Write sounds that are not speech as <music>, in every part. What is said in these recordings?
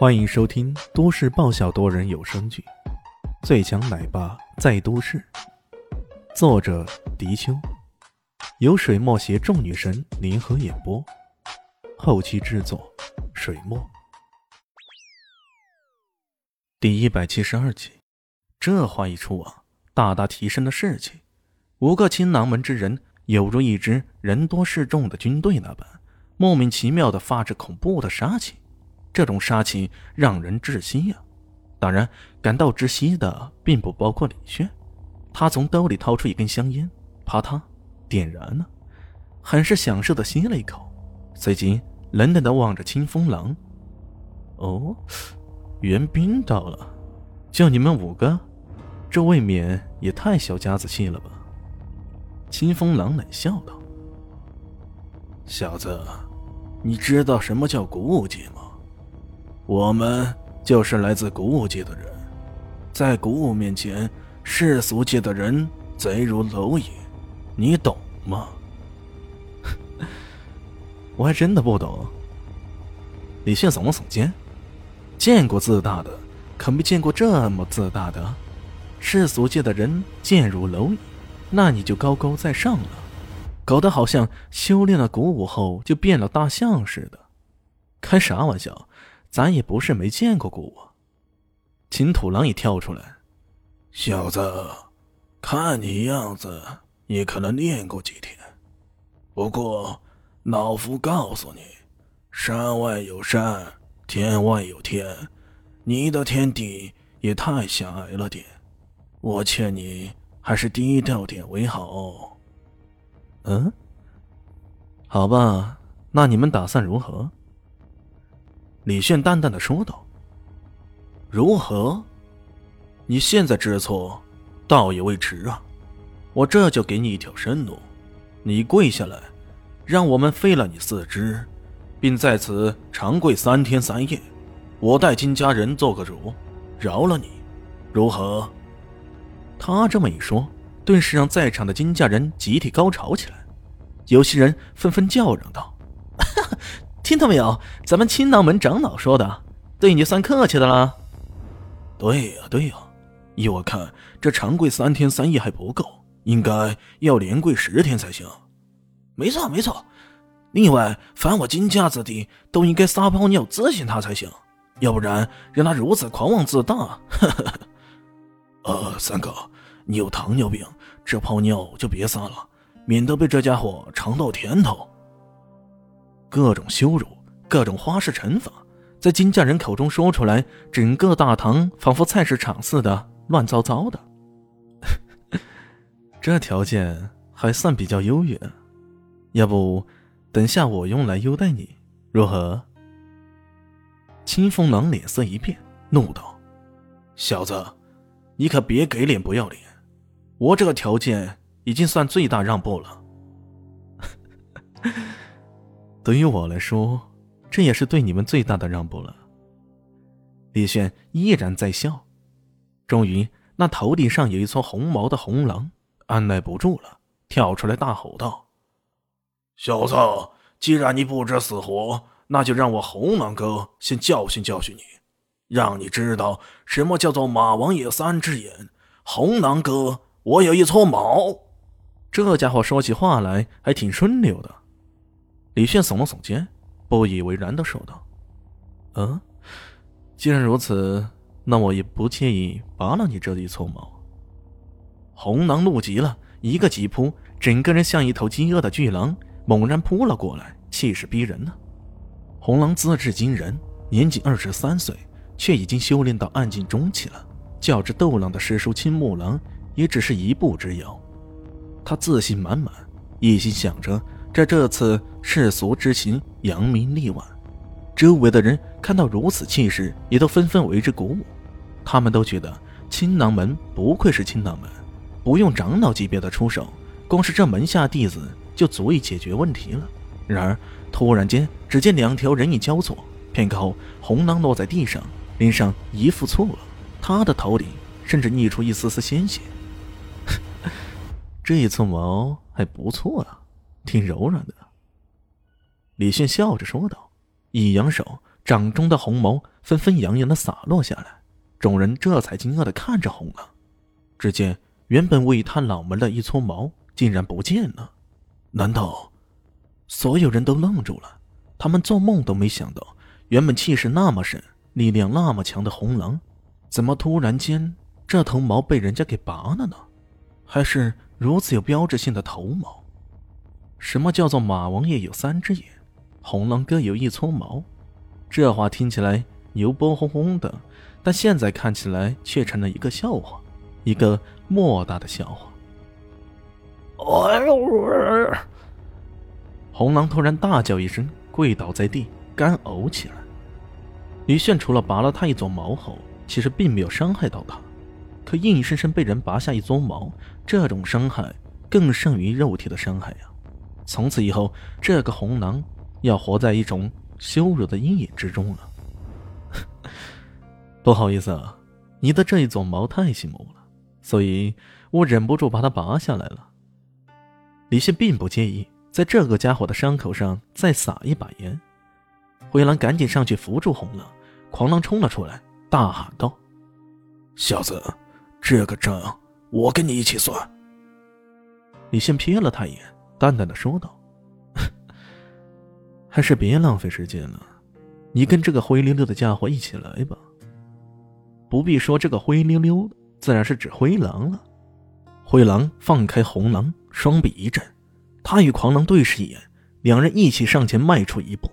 欢迎收听都市爆笑多人有声剧《最强奶爸在都市》，作者：迪秋，由水墨携众女神联合演播，后期制作：水墨。第一百七十二集，这话一出啊，大大提升了士气。五个青囊门之人犹如一支人多势众的军队那般，莫名其妙的发着恐怖的杀气。这种杀气让人窒息呀！当然，感到窒息的并不包括李炫。他从兜里掏出一根香烟，啪嗒，点燃了，很是享受的吸了一口，随即冷冷的望着清风狼：“哦，援兵到了，就你们五个，这未免也太小家子气了吧？”清风狼冷笑道：“小子，你知道什么叫古武界吗？”我们就是来自古武界的人，在古武面前，世俗界的人贼如蝼蚁，你懂吗？<laughs> 我还真的不懂。李现耸了耸肩，见过自大的，可没见过这么自大的。世俗界的人贱如蝼蚁，那你就高高在上了，搞得好像修炼了古武后就变了大象似的。开啥玩笑？咱也不是没见过古啊！秦土狼也跳出来：“小子，看你样子，你可能练过几天。不过，老夫告诉你，山外有山，天外有天，你的天地也太狭隘了点。我劝你还是低调点为好。”嗯，好吧，那你们打算如何？李炫淡淡的说道：“如何？你现在知错，倒也未迟啊！我这就给你一条生路，你跪下来，让我们废了你四肢，并在此长跪三天三夜。我代金家人做个主，饶了你，如何？”他这么一说，顿时让在场的金家人集体高潮起来，有些人纷纷叫嚷道。听到没有？咱们青囊门长老说的，对你算客气的了。对呀，对呀，依我看，这长跪三天三夜还不够，应该要连跪十天才行。没错，没错。另外，凡我金家子弟都应该撒泡尿咨询他才行，要不然让他如此狂妄自大。呵呵呵。呃，三哥，你有糖尿病，这泡尿就别撒了，免得被这家伙尝到甜头。各种羞辱，各种花式惩罚，在金家人口中说出来，整个大堂仿佛菜市场似的乱糟糟的。<laughs> 这条件还算比较优越，要不等下我用来优待你，如何？清风狼脸色一变，怒道：“小子，你可别给脸不要脸！我这个条件已经算最大让步了。”对于我来说，这也是对你们最大的让步了。李炫依然在笑。终于，那头顶上有一撮红毛的红狼按耐不住了，跳出来大吼道：“小子，既然你不知死活，那就让我红狼哥先教训教训你，让你知道什么叫做马王爷三只眼。红狼哥，我有一撮毛。”这家伙说起话来还挺顺溜的。李炫耸了耸肩，不以为然的说道：“嗯，既然如此，那我也不介意拔了你这一撮毛。”红狼怒极了，一个急扑，整个人像一头饥饿的巨狼，猛然扑了过来，气势逼人呢。红狼资质惊人，年仅二十三岁，却已经修炼到暗境中期了，较之斗狼的师叔青木狼，也只是一步之遥。他自信满满，一心想着。在这次世俗之行扬名立万，周围的人看到如此气势，也都纷纷为之鼓舞。他们都觉得青囊门不愧是青囊门，不用长老级别的出手，光是这门下弟子就足以解决问题了。然而，突然间，只见两条人影交错，片刻后，红狼落在地上，脸上一副错愕，他的头顶甚至溢出一丝丝鲜血。这一撮毛还不错啊。挺柔软的，李迅笑着说道，一扬手，掌中的红毛纷纷扬扬的洒落下来，众人这才惊愕的看着红狼。只见原本为他脑门的一撮毛竟然不见了，难道？所有人都愣住了，他们做梦都没想到，原本气势那么深、力量那么强的红狼，怎么突然间这头毛被人家给拔了呢？还是如此有标志性的头毛？什么叫做马王爷有三只眼，红狼各有一撮毛？这话听起来牛波哄哄的，但现在看起来却成了一个笑话，一个莫大的笑话。哎呦红狼突然大叫一声，跪倒在地，干呕起来。李炫除了拔了他一撮毛后，其实并没有伤害到他，可硬生生被人拔下一撮毛，这种伤害更胜于肉体的伤害呀！从此以后，这个红狼要活在一种羞辱的阴影之中了。<laughs> 不好意思啊，你的这一撮毛太醒目了，所以我忍不住把它拔下来了。李现并不介意在这个家伙的伤口上再撒一把盐。灰狼赶紧上去扶住红狼，狂狼冲了出来，大喊道：“小子，这个账我跟你一起算。”李现瞥了他一眼。淡淡的说道：“ <laughs> 还是别浪费时间了，你跟这个灰溜溜的家伙一起来吧。不必说这个灰溜溜，自然是指灰狼了。”灰狼放开红狼，双臂一震，他与狂狼对视一眼，两人一起上前迈出一步。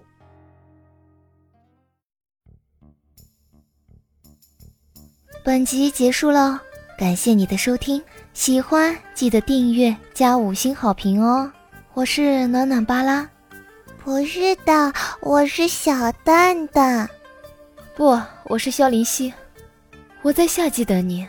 本集结束了，感谢你的收听，喜欢记得订阅加五星好评哦。我是暖暖巴拉，不是的，我是小蛋蛋，不，我是萧林希，我在夏季等你。